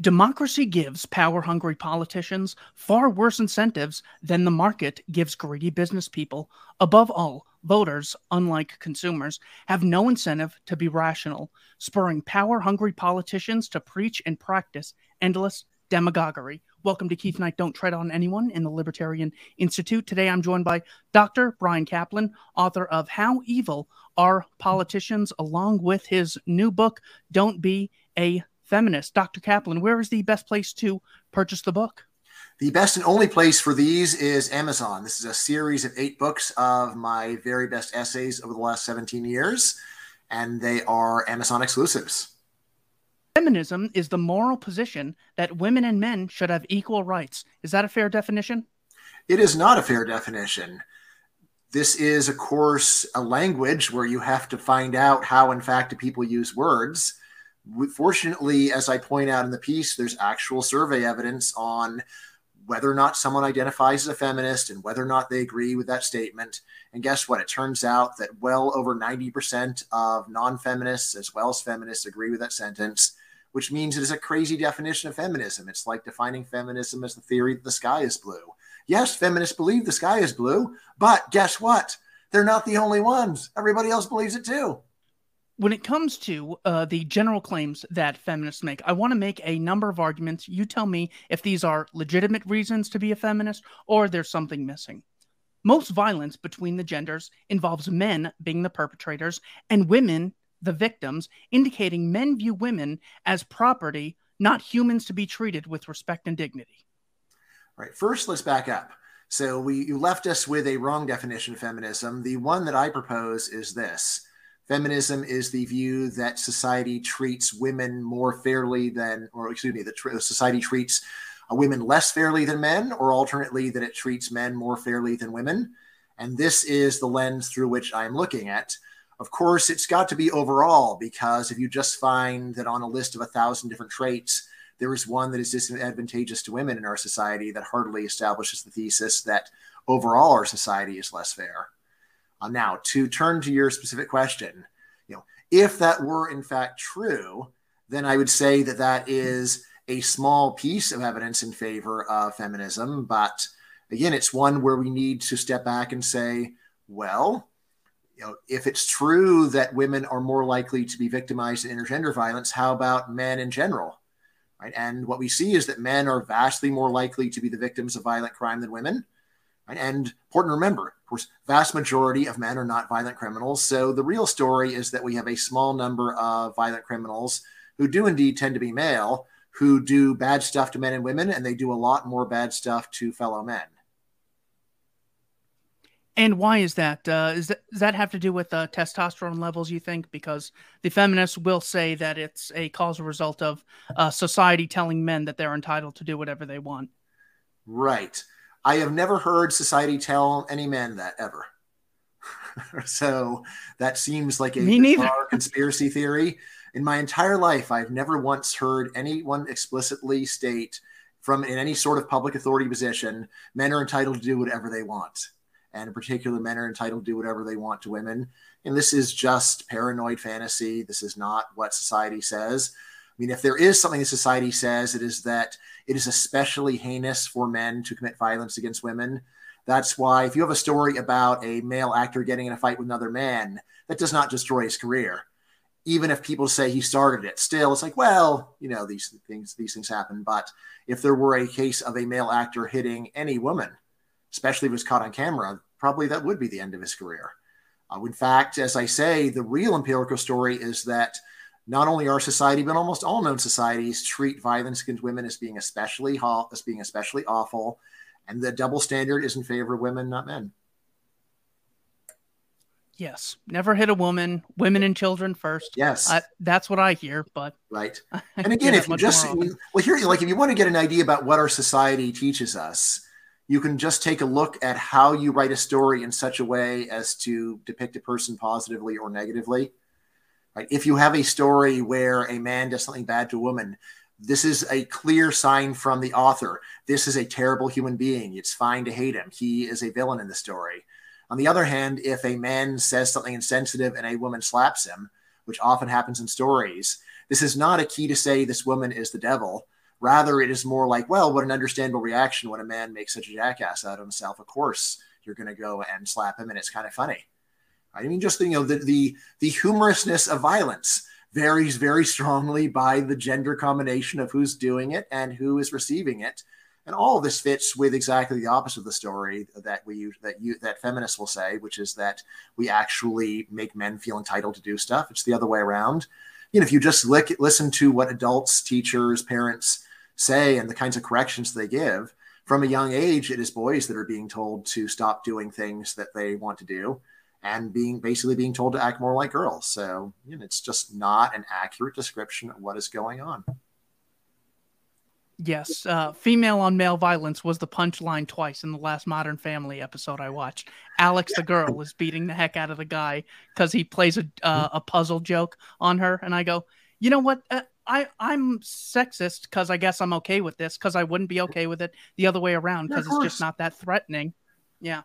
Democracy gives power hungry politicians far worse incentives than the market gives greedy business people. Above all, voters, unlike consumers, have no incentive to be rational, spurring power hungry politicians to preach and practice endless demagoguery. Welcome to Keith Knight Don't Tread on Anyone in the Libertarian Institute. Today I'm joined by Dr. Bryan Caplan, author of How Evil Are Politicians, along with his new book, Don't Be a feminist. Dr. Caplan, where is the best place to purchase the book? The best and only place for these is Amazon. This is a series of eight books of my very best essays over the last 17 years, and they are Amazon exclusives. Feminism is the moral position that women and men should have equal rights. Is that a fair definition? It is not a fair definition. This is, of course, a language where you have to find out how, in fact, people use words fortunately, as I point out in the piece, there's actual survey evidence on whether or not someone identifies as a feminist and whether or not they agree with that statement. And guess what? It turns out that well over 90% of non feminists as well as feminists agree with that sentence, which means it is a crazy definition of feminism. It's like defining feminism as the theory that the sky is blue. Yes, feminists believe the sky is blue, but guess what? They're not the only ones. Everybody else believes it too when it comes to uh, the general claims that feminists make, I want to make a number of arguments. You tell me if these are legitimate reasons to be a feminist or there's something missing. Most violence between the genders involves men being the perpetrators and women the victims, indicating men view women as property, not humans to be treated with respect and dignity. All right. First, let's back up. So we you left us with a wrong definition of feminism. The one that I propose is this Feminism is the view that society treats women more fairly than, or excuse me, that tr- society treats uh, women less fairly than men, or alternately, that it treats men more fairly than women. And this is the lens through which I'm looking at. Of course, it's got to be overall, because if you just find that on a list of a thousand different traits, there is one that is disadvantageous to women in our society, that hardly establishes the thesis that overall our society is less fair. Uh, now, to turn to your specific question, you know, if that were in fact true, then I would say that that is a small piece of evidence in favor of feminism. But again, it's one where we need to step back and say, well, you know, if it's true that women are more likely to be victimized in intergender violence, how about men in general? Right. And what we see is that men are vastly more likely to be the victims of violent crime than women. Right? And important to remember, of course, vast majority of men are not violent criminals. So the real story is that we have a small number of violent criminals who do indeed tend to be male, who do bad stuff to men and women, and they do a lot more bad stuff to fellow men. And why is that? Uh, is that does that have to do with uh, testosterone levels? You think because the feminists will say that it's a causal result of uh, society telling men that they're entitled to do whatever they want. Right. I have never heard society tell any man that ever. so that seems like a conspiracy theory. In my entire life, I've never once heard anyone explicitly state from in any sort of public authority position, men are entitled to do whatever they want. And in particular, men are entitled to do whatever they want to women. And this is just paranoid fantasy. This is not what society says mean, if there is something that society says, it is that it is especially heinous for men to commit violence against women. That's why if you have a story about a male actor getting in a fight with another man, that does not destroy his career. Even if people say he started it, still it's like, well, you know, these things these things happen. But if there were a case of a male actor hitting any woman, especially if it was caught on camera, probably that would be the end of his career. Uh, in fact, as I say, the real empirical story is that not only our society, but almost all known societies treat violence against women as being especially ha- as being especially awful, and the double standard is in favor of women, not men. Yes, never hit a woman, women and children first. Yes, I, that's what I hear. But right, and again, if you just well, here, like if you want to get an idea about what our society teaches us, you can just take a look at how you write a story in such a way as to depict a person positively or negatively. Right? If you have a story where a man does something bad to a woman, this is a clear sign from the author. This is a terrible human being. It's fine to hate him. He is a villain in the story. On the other hand, if a man says something insensitive and a woman slaps him, which often happens in stories, this is not a key to say this woman is the devil. Rather, it is more like, well, what an understandable reaction when a man makes such a jackass out of himself. Of course, you're going to go and slap him, and it's kind of funny. I mean, just you know, the the the humorousness of violence varies very strongly by the gender combination of who's doing it and who is receiving it. And all of this fits with exactly the opposite of the story that we that you that feminists will say, which is that we actually make men feel entitled to do stuff. It's the other way around. You know, if you just lick, listen to what adults, teachers, parents say and the kinds of corrections they give from a young age, it is boys that are being told to stop doing things that they want to do and being basically being told to act more like girls. So you know, it's just not an accurate description of what is going on. Yes, uh, female on male violence was the punchline twice in the last Modern Family episode I watched. Alex, the girl, is beating the heck out of the guy because he plays a uh, a puzzle joke on her, and I go, you know what? Uh, I I'm sexist because I guess I'm okay with this because I wouldn't be okay with it the other way around because it's just not that threatening. Yeah.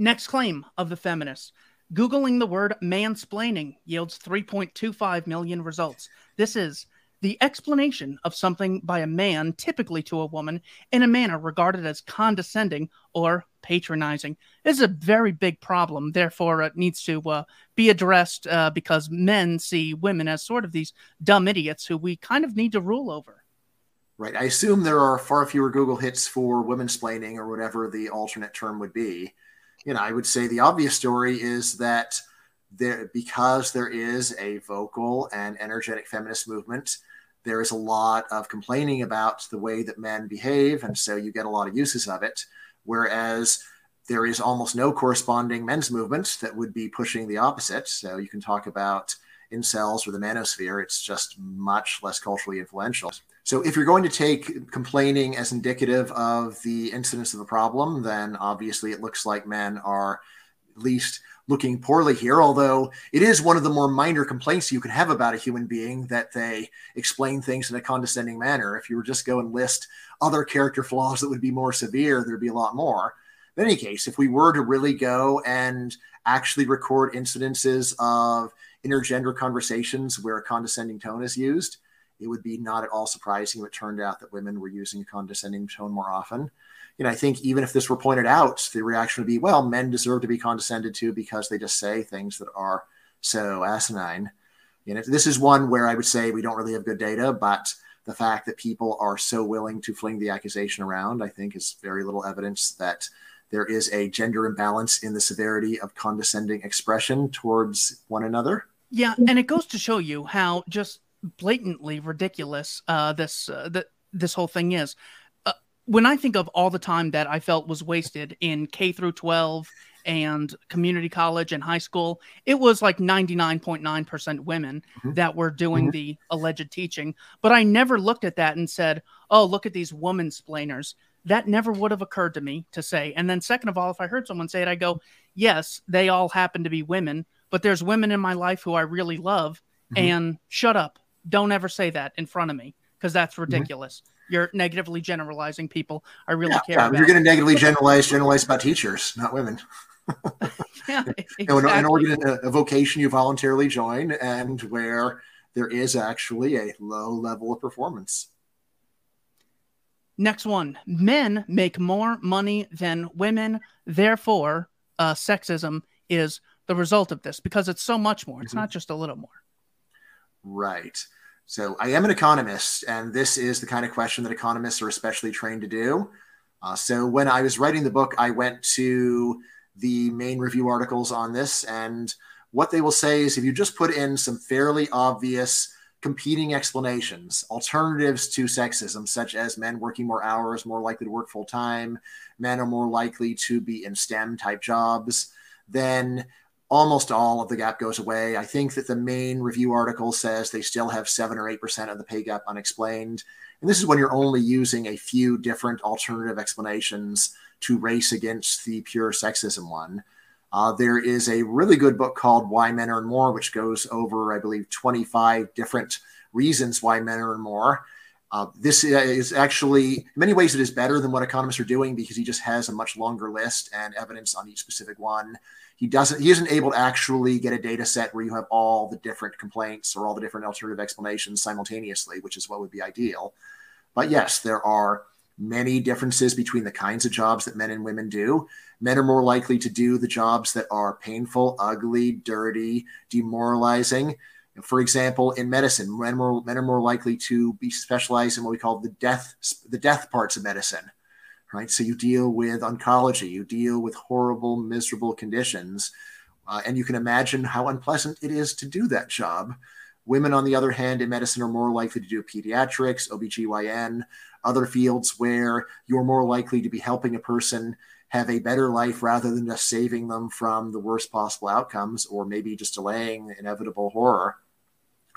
Next claim of the feminists. Googling the word mansplaining yields 3.25 million results. This is the explanation of something by a man, typically to a woman, in a manner regarded as condescending or patronizing. This is a very big problem. Therefore, it needs to uh, be addressed uh, because men see women as sort of these dumb idiots who we kind of need to rule over. Right. I assume there are far fewer Google hits for women-splaining or whatever the alternate term would be you know, I would say the obvious story is that there, because there is a vocal and energetic feminist movement, there is a lot of complaining about the way that men behave, and so you get a lot of uses of it. Whereas there is almost no corresponding men's movement that would be pushing the opposite. So you can talk about incels or the manosphere; it's just much less culturally influential. So if you're going to take complaining as indicative of the incidence of a problem, then obviously it looks like men are at least looking poorly here, although it is one of the more minor complaints you can have about a human being that they explain things in a condescending manner. If you were just go and list other character flaws that would be more severe, there'd be a lot more. In any case, if we were to really go and actually record incidences of intergender conversations where a condescending tone is used, it would be not at all surprising if it turned out that women were using a condescending tone more often. You know, I think even if this were pointed out, the reaction would be, well, men deserve to be condescended to because they just say things that are so asinine. You know, this is one where I would say we don't really have good data, but the fact that people are so willing to fling the accusation around, I think, is very little evidence that there is a gender imbalance in the severity of condescending expression towards one another. Yeah, and it goes to show you how just blatantly ridiculous uh, this uh, this whole thing is. Uh, when I think of all the time that I felt was wasted in K through 12 and community college and high school, it was like 99.9% women mm-hmm. that were doing mm-hmm. the alleged teaching. But I never looked at that and said, oh, look at these woman splainers. That never would have occurred to me to say. And then, second of all, if I heard someone say it, I go, yes, they all happen to be women, but there's women in my life who I really love. Mm-hmm. And shut up don't ever say that in front of me because that's mm-hmm. ridiculous. Mm-hmm. You're negatively generalizing people I really yeah, care yeah. You're going to negatively generalize generalize about teachers, not women. yeah, exactly. an, an organ, a vocation you voluntarily join, and where there is actually a low level of performance. Next one: Men make more money than women. Therefore, uh, sexism is the result of this because it's so much more. It's mm-hmm. not just a little more. Right. So I am an economist, and this is the kind of question that economists are especially trained to do. Uh, so when I was writing the book, I went to the main review articles on this, and what they will say is if you just put in some fairly obvious competing explanations, alternatives to sexism, such as men working more hours, more likely to work full time, men are more likely to be in STEM type jobs, then almost all of the gap goes away. I think that the main review article says they still have seven or eight percent of the pay gap unexplained. And this is when you're only using a few different alternative explanations to race against the pure sexism one. Uh, there is a really good book called Why Men Earn More, which goes over, I believe, 25 different reasons why men earn more. Uh, this is actually, in many ways, it is better than what economists are doing because he just has a much longer list and evidence on each specific one. He doesn't, he isn't able to actually get a data set where you have all the different complaints or all the different alternative explanations simultaneously, which is what would be ideal. But yes, there are many differences between the kinds of jobs that men and women do. Men are more likely to do the jobs that are painful, ugly, dirty, demoralizing for example, in medicine, men are, more, men are more likely to be specialized in what we call the death the death parts of medicine, right? So you deal with oncology, you deal with horrible, miserable conditions, uh, and you can imagine how unpleasant it is to do that job. Women, on the other hand, in medicine are more likely to do pediatrics, OBGYN, other fields where you're more likely to be helping a person have a better life rather than just saving them from the worst possible outcomes or maybe just delaying inevitable horror.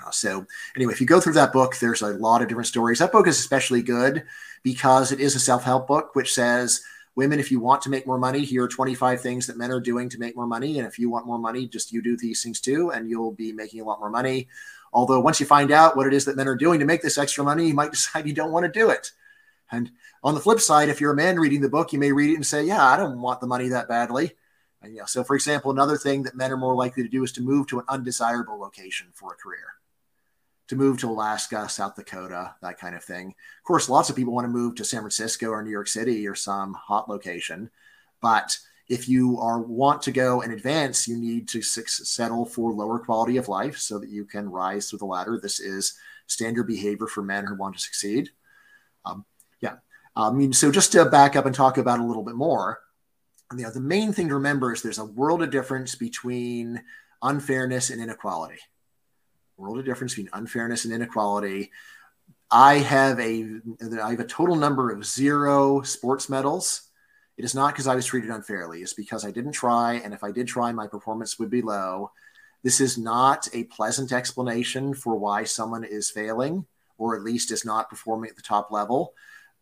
Uh, so, anyway, if you go through that book, there's a lot of different stories. That book is especially good because it is a self help book, which says, Women, if you want to make more money, here are 25 things that men are doing to make more money. And if you want more money, just you do these things too, and you'll be making a lot more money. Although, once you find out what it is that men are doing to make this extra money, you might decide you don't want to do it. And on the flip side, if you're a man reading the book, you may read it and say, Yeah, I don't want the money that badly. And, so, for example, another thing that men are more likely to do is to move to an undesirable location for a career to move to Alaska, South Dakota, that kind of thing. Of course, lots of people want to move to San Francisco or New York City or some hot location. But if you are want to go and advance, you need to settle for lower quality of life so that you can rise through the ladder. This is standard behavior for men who want to succeed. Um. Um, I mean, so just to back up and talk about a little bit more, you know, the main thing to remember is there's a world of difference between unfairness and inequality world of difference between unfairness and inequality. I have a I have a total number of zero sports medals. It is not because I was treated unfairly. It's because I didn't try, and if I did try, my performance would be low. This is not a pleasant explanation for why someone is failing, or at least is not performing at the top level,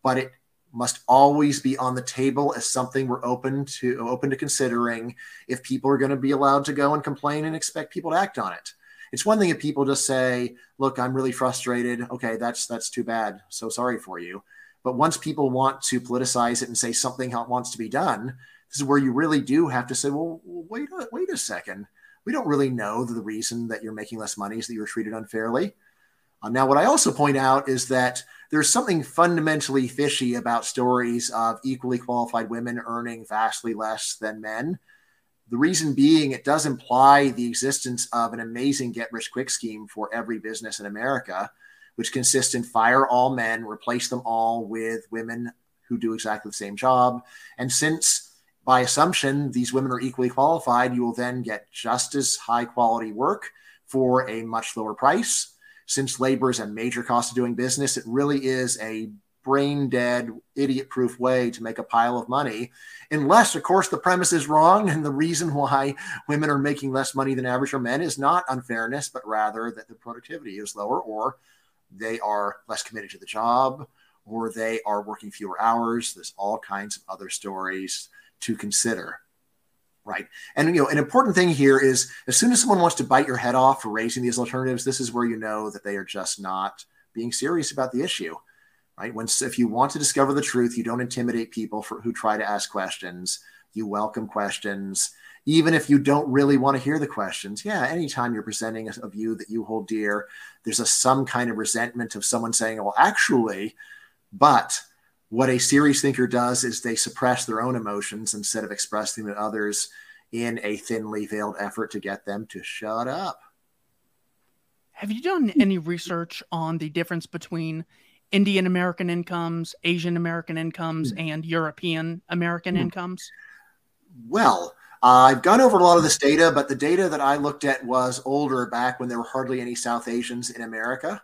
but it must always be on the table as something we're open to open to considering if people are going to be allowed to go and complain and expect people to act on it it's one thing if people just say, "Look, I'm really frustrated." Okay, that's that's too bad. So sorry for you. But once people want to politicize it and say something how it wants to be done, this is where you really do have to say, "Well, wait, a, wait a second. We don't really know the reason that you're making less money is that you're treated unfairly." Uh, now, what I also point out is that there's something fundamentally fishy about stories of equally qualified women earning vastly less than men. The reason being, it does imply the existence of an amazing get rich quick scheme for every business in America, which consists in fire all men, replace them all with women who do exactly the same job. And since by assumption these women are equally qualified, you will then get just as high quality work for a much lower price. Since labor is a major cost of doing business, it really is a brain dead, idiot proof way to make a pile of money. Unless, of course, the premise is wrong. And the reason why women are making less money than average for men is not unfairness, but rather that the productivity is lower or they are less committed to the job or they are working fewer hours. There's all kinds of other stories to consider. Right. And, you know, an important thing here is as soon as someone wants to bite your head off for raising these alternatives, this is where you know that they are just not being serious about the issue right? When if you want to discover the truth, you don't intimidate people for, who try to ask questions. You welcome questions, even if you don't really want to hear the questions. Yeah, anytime you're presenting a, a view that you hold dear, there's a some kind of resentment of someone saying, "Well, actually," but what a serious thinker does is they suppress their own emotions instead of expressing them to others in a thinly veiled effort to get them to shut up. Have you done any research on the difference between Indian American incomes, Asian American incomes, mm. and European American mm. incomes? Well, uh, I've gone over a lot of this data, but the data that I looked at was older back when there were hardly any South Asians in America.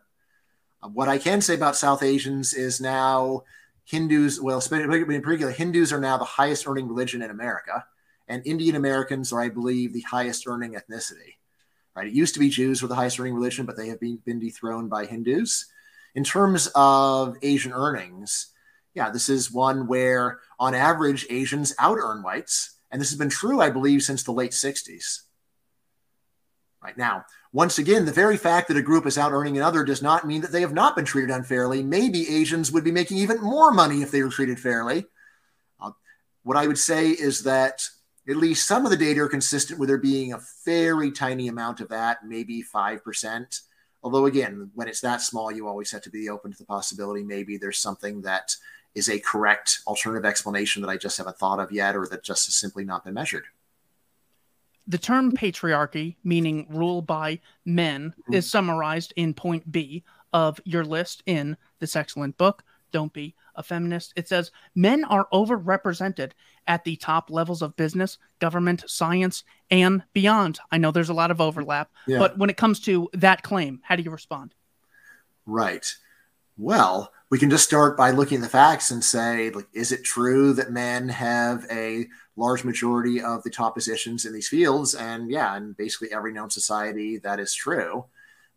What I can say about South Asians is now Hindus, well, in particular, Hindus are now the highest earning religion in America, and Indian Americans are, I believe, the highest earning ethnicity. Right? It used to be Jews were the highest earning religion, but they have been, been dethroned by Hindus. In terms of Asian earnings, yeah, this is one where on average Asians out earn whites. And this has been true, I believe, since the late 60s. Right now, once again, the very fact that a group is out earning another does not mean that they have not been treated unfairly. Maybe Asians would be making even more money if they were treated fairly. Uh, what I would say is that at least some of the data are consistent with there being a very tiny amount of that, maybe 5%. Although, again, when it's that small, you always have to be open to the possibility maybe there's something that is a correct alternative explanation that I just haven't thought of yet or that just has simply not been measured. The term patriarchy, meaning rule by men, mm-hmm. is summarized in point B of your list in this excellent book, Don't Be a Feminist. It says men are overrepresented at the top levels of business, government, science, and beyond. I know there's a lot of overlap, yeah. but when it comes to that claim, how do you respond? Right. Well, we can just start by looking at the facts and say, like, is it true that men have a large majority of the top positions in these fields? And yeah, in basically every known society, that is true.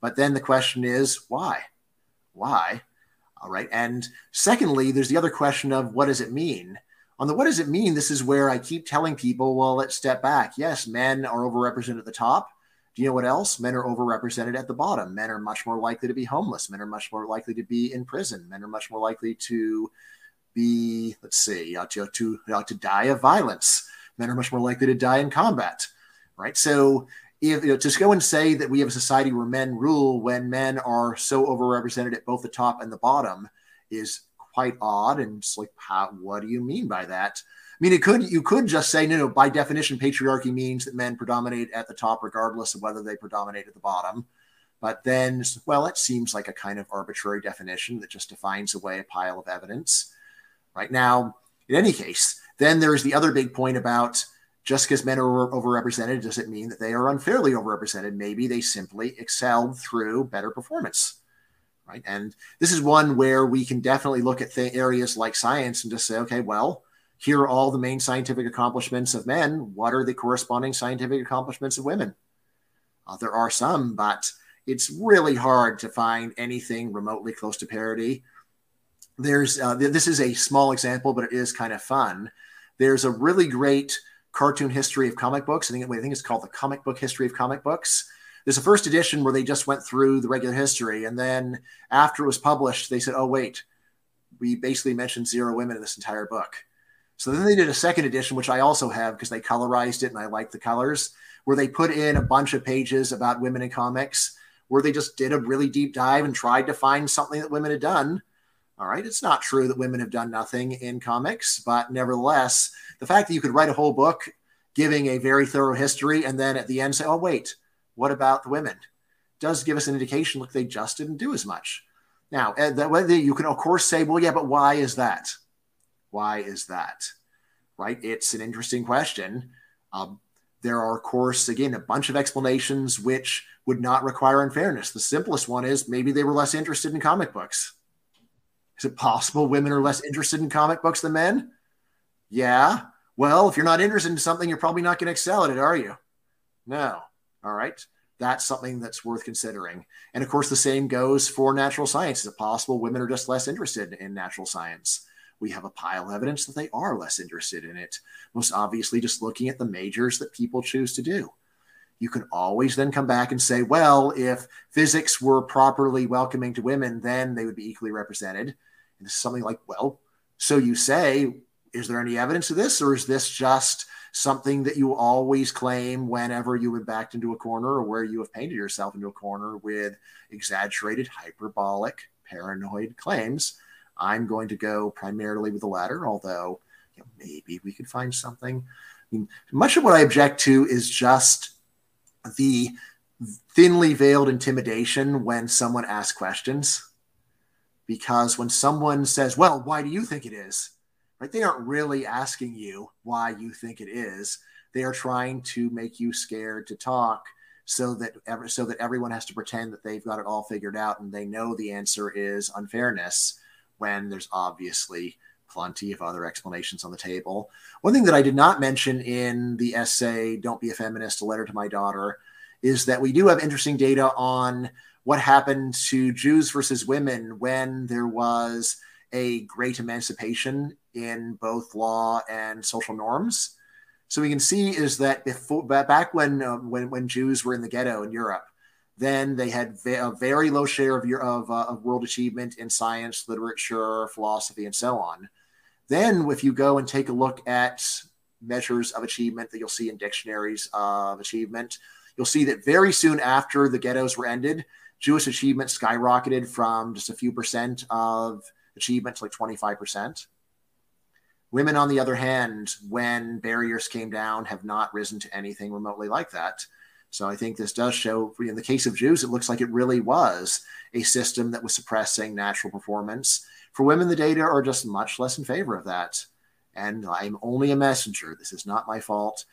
But then the question is, why? Why? All right. And secondly, there's the other question of what does it mean? On the what does it mean? This is where I keep telling people, well, let's step back. Yes, men are overrepresented at the top do you know what else? Men are overrepresented at the bottom. Men are much more likely to be homeless. Men are much more likely to be in prison. Men are much more likely to be, let's see, uh, to, uh, to die of violence. Men are much more likely to die in combat, right? So if you know, to go and say that we have a society where men rule when men are so overrepresented at both the top and the bottom is quite odd. And it's like, how, what do you mean by that? Mean, it could you could just say no, no. By definition, patriarchy means that men predominate at the top, regardless of whether they predominate at the bottom. But then, well, it seems like a kind of arbitrary definition that just defines away a pile of evidence. Right now, in any case, then there's the other big point about just because men are overrepresented doesn't mean that they are unfairly overrepresented. Maybe they simply excelled through better performance. Right. And this is one where we can definitely look at th- areas like science and just say, okay, well, here are all the main scientific accomplishments of men. What are the corresponding scientific accomplishments of women? Uh, there are some, but it's really hard to find anything remotely close to parity. There's uh, this is a small example, but it is kind of fun. There's a really great cartoon history of comic books. I think, I think it's called the Comic Book History of Comic Books. There's a first edition where they just went through the regular history, and then after it was published, they said, "Oh wait, we basically mentioned zero women in this entire book." So then they did a second edition, which I also have because they colorized it and I like the colors, where they put in a bunch of pages about women in comics, where they just did a really deep dive and tried to find something that women had done. All right, it's not true that women have done nothing in comics, but nevertheless, the fact that you could write a whole book giving a very thorough history and then at the end say, oh, wait, what about the women? Does give us an indication, look, they just didn't do as much. Now, eh, that you can, of course, say, well, yeah, but why is that? Why is that? Right? It's an interesting question. Um, there are, of course, again, a bunch of explanations which would not require unfairness. The simplest one is maybe they were less interested in comic books. Is it possible women are less interested in comic books than men? Yeah. Well, if you're not interested in something, you're probably not going to excel at it, are you? No. All right. That's something that's worth considering. And of course, the same goes for natural science. Is it possible women are just less interested in natural science? We have a pile of evidence that they are less interested in it. Most obviously, just looking at the majors that people choose to do. You can always then come back and say, well, if physics were properly welcoming to women, then they would be equally represented. And something like, well, so you say, is there any evidence of this, or is this just something that you always claim whenever you have backed into a corner or where you have painted yourself into a corner with exaggerated, hyperbolic, paranoid claims? I'm going to go primarily with the latter, although you know, maybe we could find something. I mean, much of what I object to is just the thinly veiled intimidation when someone asks questions. Because when someone says, Well, why do you think it is? Right? They aren't really asking you why you think it is. They are trying to make you scared to talk so that ever so that everyone has to pretend that they've got it all figured out and they know the answer is unfairness when there's obviously plenty of other explanations on the table. One thing that I did not mention in the essay, Don't Be a Feminist, a letter to my daughter, is that we do have interesting data on what happened to Jews versus women when there was a great emancipation in both law and social norms. So we can see is that before back when uh, when when Jews were in the ghetto in Europe, Then they had a very low share of, of, uh, of world achievement in science, literature, philosophy, and so on. Then, if you go and take a look at measures of achievement that you'll see in dictionaries of achievement, you'll see that very soon after the ghettos were ended, Jewish achievement skyrocketed from just a few percent of achievement to like 25%. Women, on the other hand, when barriers came down, have not risen to anything remotely like that. So I think this does show, in the case of Jews, it looks like it really was a system that was suppressing natural performance. For women, the data are just much less in favor of that. And I'm only a messenger. This is not my fault.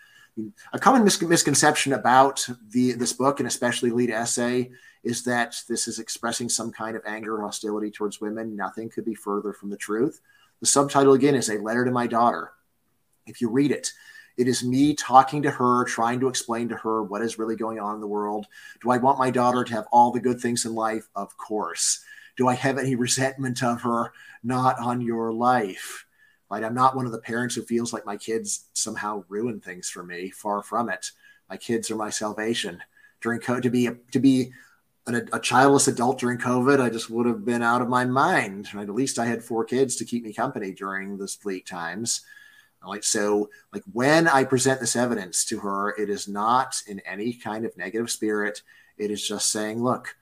A common mis- misconception about the this book, and especially lead essay, is that this is expressing some kind of anger and hostility towards women. Nothing could be further from the truth. The subtitle again is A Letter to My Daughter. If you read it, it is me talking to her, trying to explain to her what is really going on in the world. Do I want my daughter to have all the good things in life? Of course. Do I have any resentment of her? Not on your life. Right? I'm not one of the parents who feels like my kids somehow ruin things for me. Far from it. My kids are my salvation. During co- to be to be an, a childless adult during COVID, I just would have been out of my mind. Right? At least I had four kids to keep me company during those bleak times. Like so, like when I present this evidence to her, it is not in any kind of negative spirit. It is just saying, look,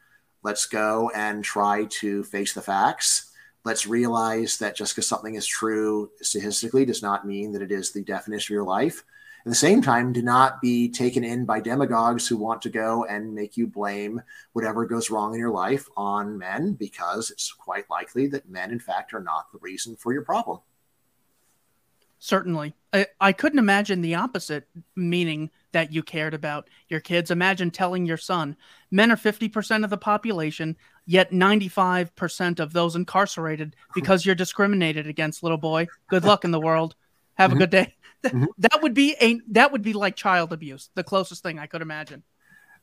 let's go and try to face the facts. Let's realize that just because something is true statistically does not mean that it is the definition of your life. At the same time, do not be taken in by demagogues who want to go and make you blame whatever goes wrong in your life on men, because it's quite likely that men, in fact, are not the reason for your problem. Certainly. I, I couldn't imagine the opposite meaning that you cared about your kids. Imagine telling your son, men are 50% of the population, yet 95% of those incarcerated because you're discriminated against, little boy. Good luck in the world. Have mm-hmm. a good day. Mm-hmm. That would be a that would be like child abuse, the closest thing I could imagine.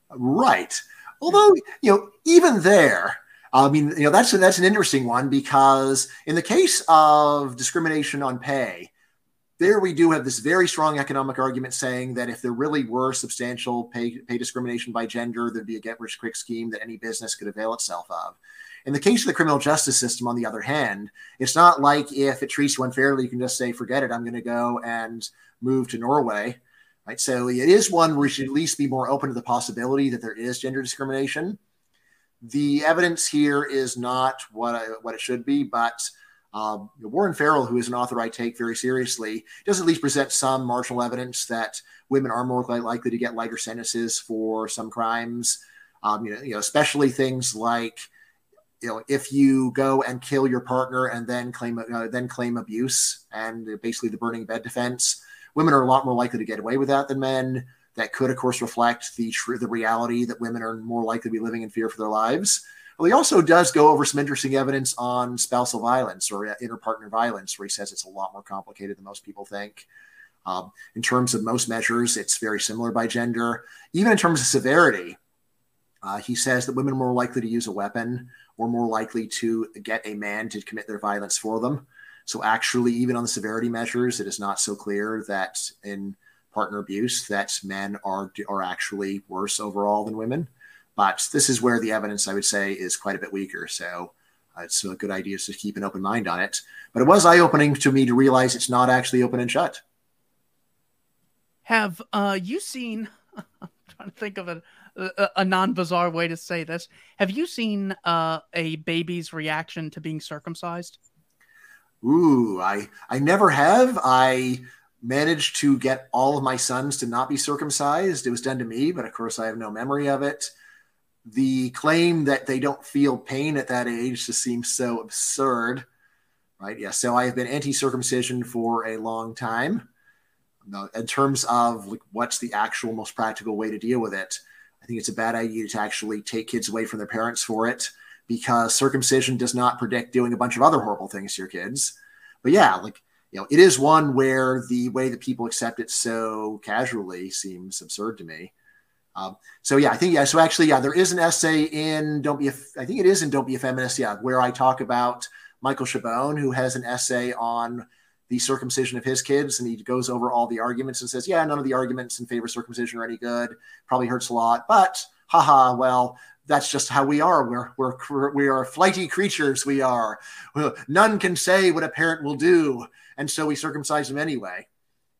Right. Although, you know, even there, I mean, you know, that's that's an interesting one because in the case of discrimination on pay, there we do have this very strong economic argument saying that if there really were substantial pay, pay discrimination by gender, there'd be a get rich quick scheme that any business could avail itself of. In the case of the criminal justice system, on the other hand, it's not like if it treats you unfairly, you can just say, forget it, I'm going to go and move to Norway. Right. So it is one where we should at least be more open to the possibility that there is gender discrimination. The evidence here is not what what it should be, but um, Warren Farrell, who is an author I take very seriously, does at least present some marginal evidence that women are more likely to get lighter sentences for some crimes. Um, you, know, you know, especially things like, you know, if you go and kill your partner and then claim uh, then claim abuse and basically the burning bed defense, women are a lot more likely to get away with that than men. That could, of course, reflect the tr- the reality that women are more likely to be living in fear for their lives. Well, he also does go over some interesting evidence on spousal violence or interpartner violence, where he says it's a lot more complicated than most people think. Um, in terms of most measures, it's very similar by gender. Even in terms of severity, uh, he says that women are more likely to use a weapon or more likely to get a man to commit their violence for them. So, actually, even on the severity measures, it is not so clear that in partner abuse that men are are actually worse overall than women. But this is where the evidence, I would say, is quite a bit weaker. So uh, it's a good idea to keep an open mind on it. But it was eye opening to me to realize it's not actually open and shut. Have uh, you seen? I'm trying to think of a, a, a non bizarre way to say this. Have you seen uh, a baby's reaction to being circumcised? Ooh, I I never have. I managed to get all of my sons to not be circumcised. It was done to me, but of course I have no memory of it the claim that they don't feel pain at that age just seems so absurd, right? Yeah. So I have been anti-circumcision for a long time. Now, in terms of like, what's the actual most practical way to deal with it, I think it's a bad idea to actually take kids away from their parents for it because circumcision does not predict doing a bunch of other horrible things to your kids. But yeah, like you know, it is one where the way that people accept it so casually seems absurd to me. Um, so yeah, I think yeah. So actually, yeah, there is an essay in "Don't Be a." I think it is in "Don't Be a Feminist." Yeah, where I talk about Michael Chabon, who has an essay on the circumcision of his kids, and he goes over all the arguments and says, "Yeah, none of the arguments in favor of circumcision are any good. Probably hurts a lot, but haha, well, that's just how we are. We're, we're, we are flighty creatures. We are. None can say what a parent will do. And so we circumcise them anyway.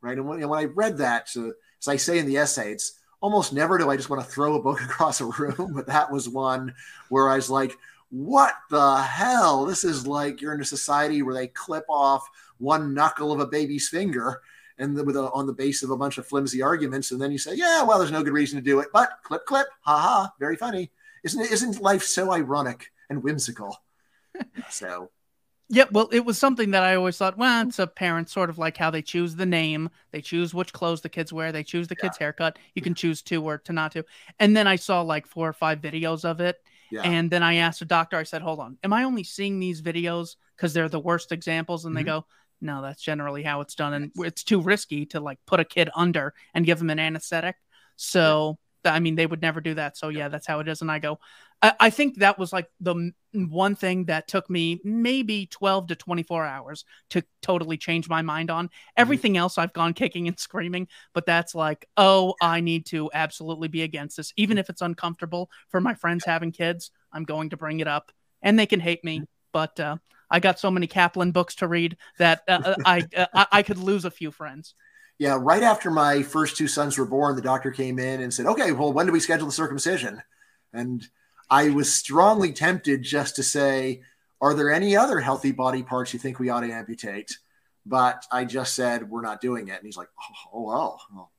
Right. And when, and when I read that, uh, as I say in the essay, it's almost never do I just want to throw a book across a room. But that was one where I was like, what the hell? This is like you're in a society where they clip off one knuckle of a baby's finger and the, with a, on the base of a bunch of flimsy arguments, and then you say, "Yeah, well, there's no good reason to do it," but clip, clip, ha ha, very funny, isn't it? Isn't life so ironic and whimsical? so. Yeah, well, it was something that I always thought, well, it's a parent sort of like how they choose the name, they choose which clothes the kids wear, they choose the yeah. kid's haircut. You can choose to or to not to. And then I saw like four or five videos of it. Yeah. And then I asked a doctor, I said, hold on, am I only seeing these videos because they're the worst examples? And mm-hmm. they go, no, that's generally how it's done. And it's too risky to like put a kid under and give them an anesthetic. So. I mean, they would never do that. So, yeah, that's how it is. And I go, I, I think that was like the one thing that took me maybe 12 to 24 hours to totally change my mind on. Mm-hmm. Everything else I've gone kicking and screaming, but that's like, oh, I need to absolutely be against this. Even if it's uncomfortable for my friends having kids, I'm going to bring it up and they can hate me. Mm-hmm. But uh, I got so many Caplan books to read that uh, uh I, uh, I could lose a few friends. Yeah, right after my first two sons were born, the doctor came in and said, "Okay, well, when do we schedule the circumcision?" And I was strongly tempted just to say, "Are there any other healthy body parts you think we ought to amputate?" But I just said, "We're not doing it." And he's like, "Oh, well." well.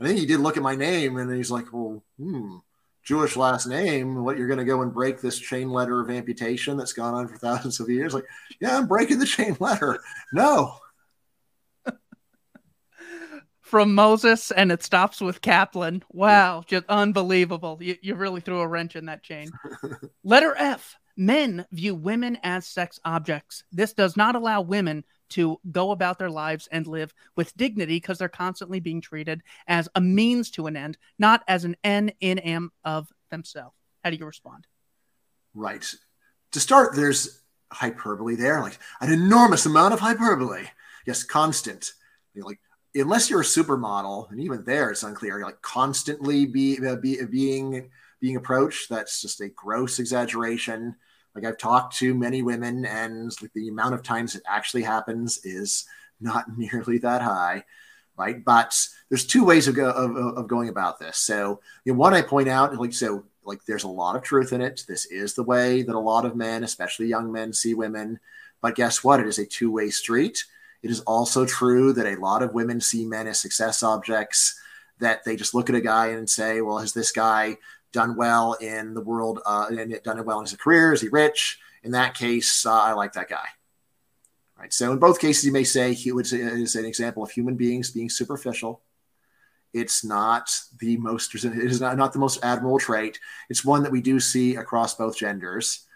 I think he did look at my name, and he's like, "Well, hmm." Jewish last name, what you're going to go and break this chain letter of amputation that's gone on for thousands of years? Like, yeah, I'm breaking the chain letter. No. From Moses, and it stops with Caplan. Wow, just unbelievable. You, you really threw a wrench in that chain. letter F Men view women as sex objects. This does not allow women to go about their lives and live with dignity because they're constantly being treated as a means to an end, not as an end in and of themselves. How do you respond? Right. To start, there's hyperbole there, like an enormous amount of hyperbole. Yes, constant. You're like unless you're a supermodel, and even there it's unclear. You're like constantly be, be being being approached. That's just a gross exaggeration. Like I've talked to many women, and like the amount of times it actually happens is not nearly that high, right? But there's two ways of, go, of, of going about this. So, you know, one I point out, like so, like there's a lot of truth in it. This is the way that a lot of men, especially young men, see women. But guess what? It is a two-way street. It is also true that a lot of women see men as success objects. That they just look at a guy and say, "Well, has this guy done well in the world uh, and done it well in his career? Is he rich? In that case, uh, I like that guy. Right. So in both cases, you may say he would is an example of human beings being superficial. It's not the most it is not, not the most admirable trait. It's one that we do see across both genders.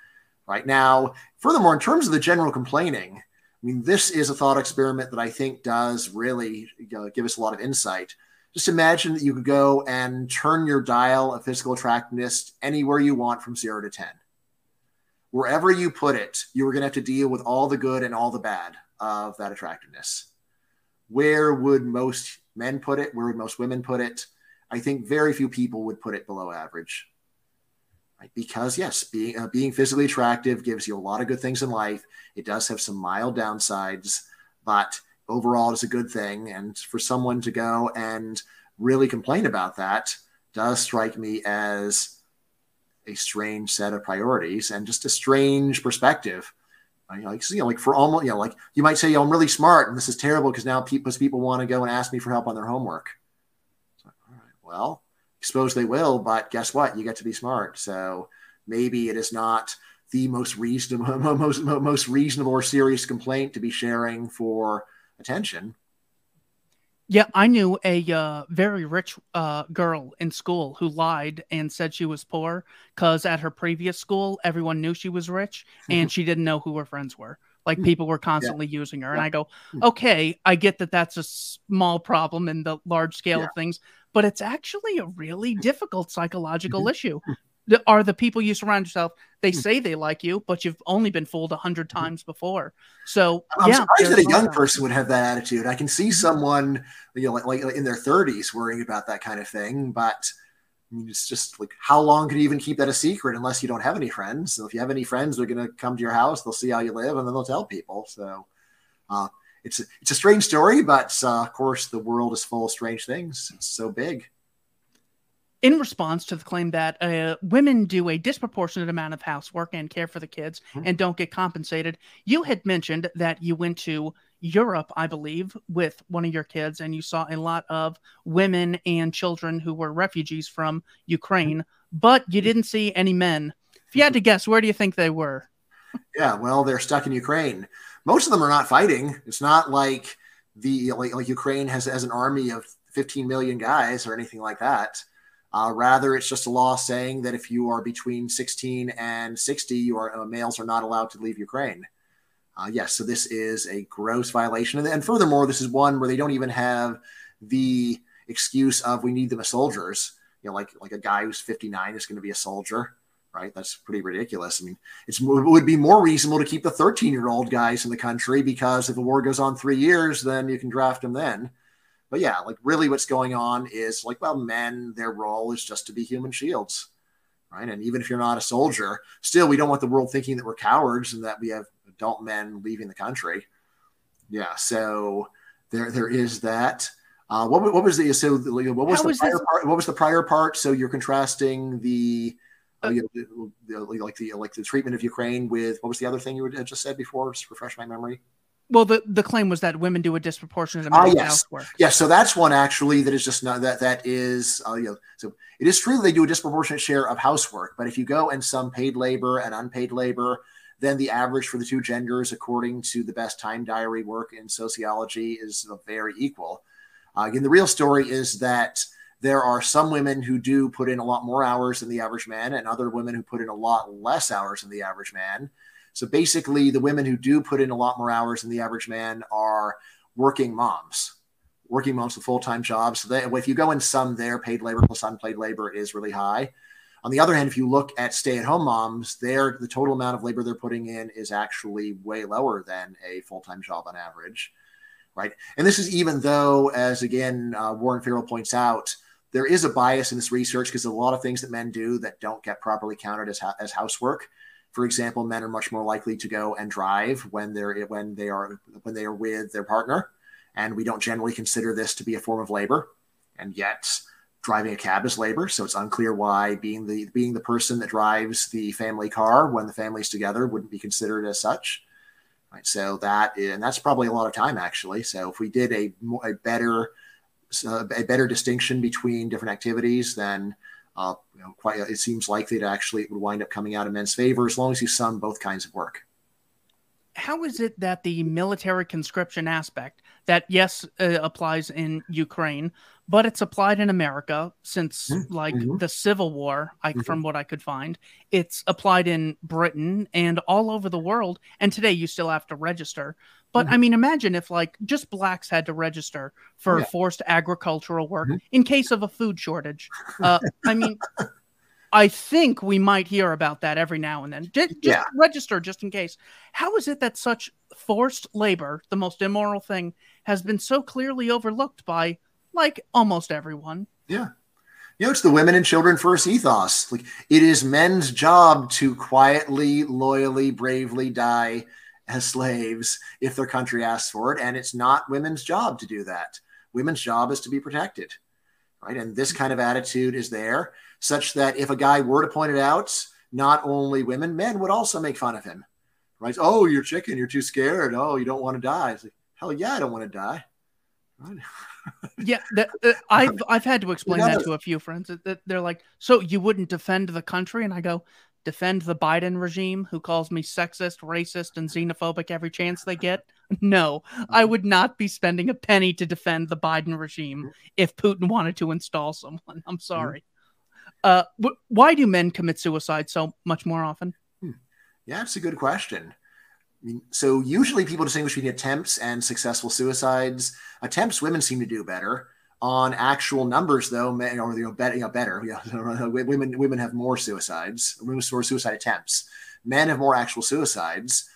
Right now, furthermore, in terms of the general complaining, mean, this is a thought experiment that I think does really you know, give us a lot of insight just imagine that you could go and turn your dial of physical attractiveness anywhere you want from zero to 10. Wherever you put it, you are going to have to deal with all the good and all the bad of that attractiveness. Where would most men put it? Where would most women put it? I think very few people would put it below average. Right? Because yes, being uh, being physically attractive gives you a lot of good things in life. It does have some mild downsides, but overall it's a good thing. And for someone to go and really complain about that does strike me as a strange set of priorities and just a strange perspective. Like, you know, like for almost, you know, like you might say, I'm really smart and this is terrible because now people, people want to go and ask me for help on their homework. All right, well, suppose they will, but guess what? You get to be smart. So maybe it is not the most reasonable, most, most reasonable or serious complaint to be sharing for attention. Yeah, I knew a uh, very rich uh, girl in school who lied and said she was poor because at her previous school, everyone knew she was rich and she didn't know who her friends were. Like hmm. people were constantly yeah. using her. And I go, hmm. okay, I get that that's a small problem in the large scale yeah. of things, but it's actually a really difficult psychological mm-hmm. issue are the people you surround yourself. They hmm. say they like you, but you've only been fooled a hundred hmm. times before. So I'm yeah, surprised that a young person would have that attitude. I can see someone, you know, like, like in their 30s worrying about that kind of thing, but I mean, it's just like how long can you even keep that a secret unless you don't have any friends? So if you have any friends, they're going to come to your house, they'll see how you live, and then they'll tell people. So uh, it's a, it's a strange story, but uh, of course the world is full of strange things. It's so big. In response to the claim that uh, women do a disproportionate amount of housework and care for the kids mm-hmm. and don't get compensated, you had mentioned that you went to Europe, I believe, with one of your kids, and you saw a lot of women and children who were refugees from Ukraine, but you didn't see any men. If you had to guess, where do you think they were? Yeah, well, they're stuck in Ukraine. Most of them are not fighting. It's not like the like, like Ukraine has has an army of 15 million guys or anything like that. Uh, rather, it's just a law saying that if you are between 16 and 60, you are uh, males are not allowed to leave Ukraine. Uh, yes, so this is a gross violation. And, and furthermore, this is one where they don't even have the excuse of we need them as soldiers. You know, like like a guy who's 59 is going to be a soldier, right? That's pretty ridiculous. I mean, it's it would be more reasonable to keep the 13 year old guys in the country because if the war goes on three years, then you can draft them then. But yeah, like really, what's going on is like, well, men, their role is just to be human shields, right? And even if you're not a soldier, still, we don't want the world thinking that we're cowards and that we have adult men leaving the country. Yeah, so there there is that. Uh, what, what was the so what was How the prior this? part? What was the prior part? So you're contrasting the, uh, you know, the, like the like the treatment of Ukraine with what was the other thing you had just said before? Just refresh my memory. Well, the, the claim was that women do a disproportionate amount uh, yes. of housework. Yes, so that's one actually that is just not that that is uh, you know so it is true they do a disproportionate share of housework, but if you go and sum paid labor and unpaid labor, then the average for the two genders, according to the best time diary work in sociology, is very equal. Uh, again, the real story is that there are some women who do put in a lot more hours than the average man, and other women who put in a lot less hours than the average man. So basically, the women who do put in a lot more hours than the average man are working moms, working moms with full time jobs. So they, if you go and sum their paid labor plus unpaid labor is really high. On the other hand, if you look at stay-at-home moms, their the total amount of labor they're putting in is actually way lower than a full-time job on average, right? And this is even though, as again uh, Warren Farrell points out, there is a bias in this research because a lot of things that men do that don't get properly counted as as housework. For example, men are much more likely to go and drive when they're when they are when they are with their partner, and we don't generally consider this to be a form of labor, and yet driving a cab is labor, so it's unclear why being the being the person that drives the family car when the family's together wouldn't be considered as such. Right, so that and that's probably a lot of time actually. So if we did a a better a better distinction between different activities, then uh, you know, quite it seems likely to actually it would wind up coming out in men's favor as long as you sum both kinds of work. How is it that the military conscription aspect that yes uh, applies in Ukraine, but it's applied in America since mm-hmm. like mm-hmm. the Civil War, I, mm-hmm. from what I could find, it's applied in Britain and all over the world. And today you still have to register. But I mm-hmm. mean, imagine if like just blacks had to register for yeah. forced agricultural work mm-hmm. in case of a food shortage. Uh, I mean, I think we might hear about that every now and then. Just, just yeah. register just in case. How is it that such forced labor, the most immoral thing, has been so clearly overlooked by like almost everyone? Yeah. You know, it's the women and children first ethos. Like it is men's job to quietly, loyally, bravely die as slaves if their country asks for it. And it's not women's job to do that. Women's job is to be protected. Right. And this kind of attitude is there such that if a guy were to point it out, not only women, men would also make fun of him. Right? Oh, you're chicken. You're too scared. Oh, you don't want to die. It's like, hell yeah, I don't want to die. Right? yeah, that, uh, I've I've had to explain that to a few friends. That they're like, so you wouldn't defend the country? And I go, defend the Biden regime, who calls me sexist, racist, and xenophobic every chance they get. No, I would not be spending a penny to defend the Biden regime if Putin wanted to install someone. I'm mm-hmm. sorry. Uh, wh- why do men commit suicide so much more often? Hmm. Yeah, it's a good question. So usually people distinguish between attempts and successful suicides. Attempts, women seem to do better. On actual numbers, though, men or you know, better, you know, better. Women women have more suicides. Women more suicide attempts. Men have more actual suicides.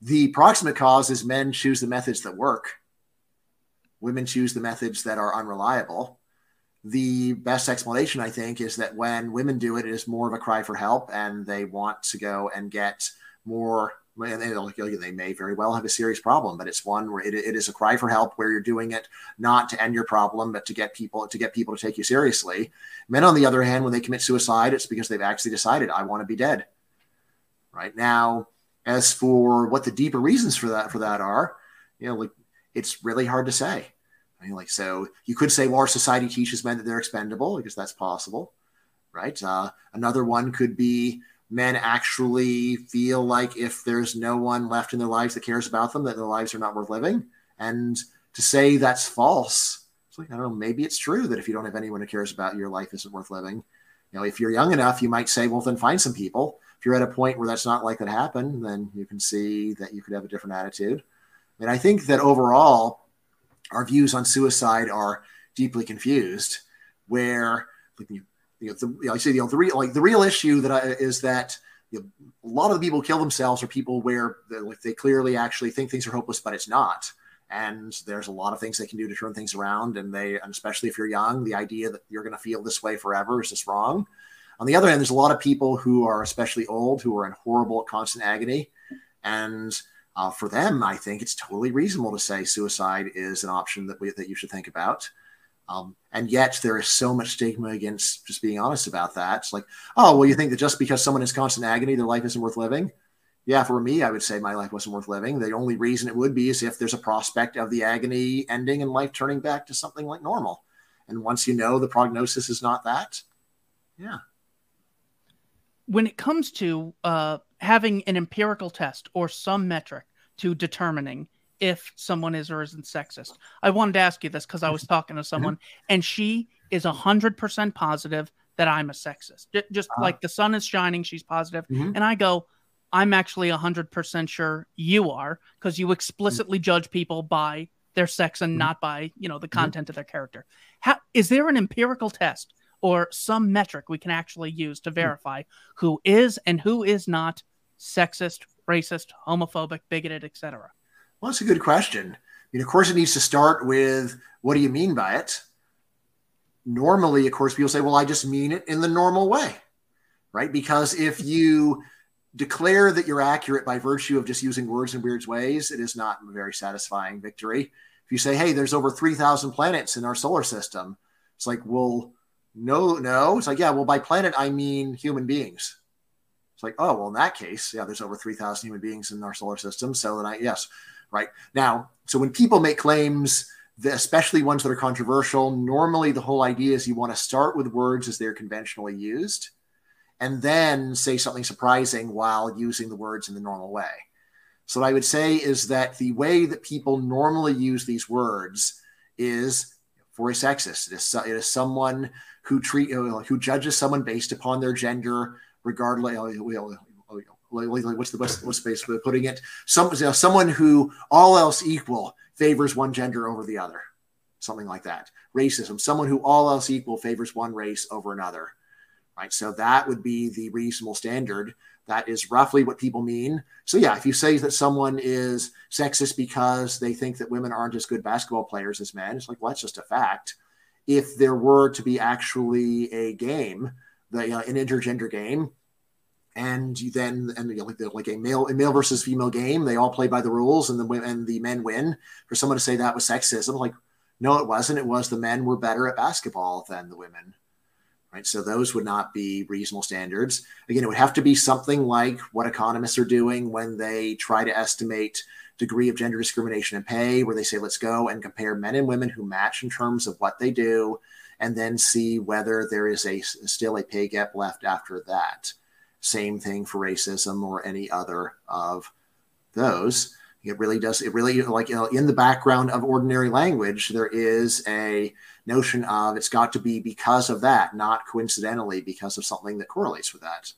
The proximate cause is men choose the methods that work. Women choose the methods that are unreliable. the best explanation, I think, is that when women do it, it is more of a cry for help and they want to go and get more. And they, they may very well have a serious problem, but it's one where it, it is a cry for help where you're doing it not to end your problem, but to get people to get people to take you seriously. Men, on the other hand, when they commit suicide, it's because they've actually decided, I want to be dead. Right now, as for what the deeper reasons for that for that are, you know, like it's really hard to say. I mean, like so, you could say, well, our society teaches men that they're expendable because that's possible, right? Uh, another one could be men actually feel like if there's no one left in their lives that cares about them, that their lives are not worth living. And to say that's false, it's like I don't know, maybe it's true that if you don't have anyone who cares about you, your life isn't worth living. You know, if you're young enough, you might say, well, then find some people. If you're at a point where that's not likely to happen, then you can see that you could have a different attitude. And I think that overall, our views on suicide are deeply confused. Where you know, the, you know, I say you know, the real like the real issue that I, is that you know, a lot of the people who kill themselves are people where like they clearly actually think things are hopeless, but it's not. And there's a lot of things they can do to turn things around. And they, and especially if you're young, the idea that you're going to feel this way forever is just wrong. On the other hand, there's a lot of people who are especially old who are in horrible, constant agony, and uh, for them, I think it's totally reasonable to say suicide is an option that we, that you should think about. Um, and yet there is so much stigma against just being honest about that. It's like, oh, well, you think that just because someone is constant agony, their life isn't worth living? Yeah, for me, I would say my life wasn't worth living. The only reason it would be is if there's a prospect of the agony ending and life turning back to something like normal. And once you know the prognosis is not that, yeah. When it comes to uh, having an empirical test or some metric to determining if someone is or isn't sexist. I wanted to ask you this because I was talking to someone mm-hmm. and she is 100% positive that I'm a sexist. Just uh-huh. like the sun is shining, she's positive. Mm-hmm. And I go, I'm actually 100% sure you are because you explicitly mm-hmm. judge people by their sex and mm-hmm. not by, you know, the mm-hmm. content of their character. How is there an empirical test or some metric we can actually use to mm. verify who is and who is not sexist, racist, homophobic, bigoted, etc.? Well, that's a good question. I mean, of course, it needs to start with what do you mean by it? Normally, of course, people say, well, I just mean it in the normal way, right? Because if you declare that you're accurate by virtue of just using words in weird ways, it is not a very satisfying victory. If you say, hey, there's over 3,000 planets in our solar system, it's like, well, no, no. It's like, yeah, well, by planet, I mean human beings. It's like, oh, well, in that case, yeah, there's over 3,000 human beings in our solar system. So then I, yes, right. Now, so when people make claims, especially ones that are controversial, normally the whole idea is you want to start with words as they're conventionally used and then say something surprising while using the words in the normal way. So what I would say is that the way that people normally use these words is for a sexist. It is, it is someone who treat who judges someone based upon their gender regardless. What's the best what's the best way of putting it? Some you know, someone who all else equal favors one gender over the other, something like that. Racism, someone who all else equal favors one race over another, right? So that would be the reasonable standard. That is roughly what people mean. So yeah, if you say that someone is sexist because they think that women aren't as good basketball players as men, it's like well, that's just a fact. If there were to be actually a game the uh, an intergender game, and you then and you know, like, the, like a male a male versus female game, they all play by the rules, and the and the men win. For someone to say that was sexism, like no, it wasn't. It was the men were better at basketball than the women. Right. So those would not be reasonable standards. Again, it would have to be something like what economists are doing when they try to estimate degree of gender discrimination in pay, where they say, let's go and compare men and women who match in terms of what they do and then see whether there is a still a pay gap left after that. Same thing for racism or any other of those. It really does. It really like you know, in the background of ordinary language, there is a notion of it's got to be because of that, not coincidentally because of something that correlates with that.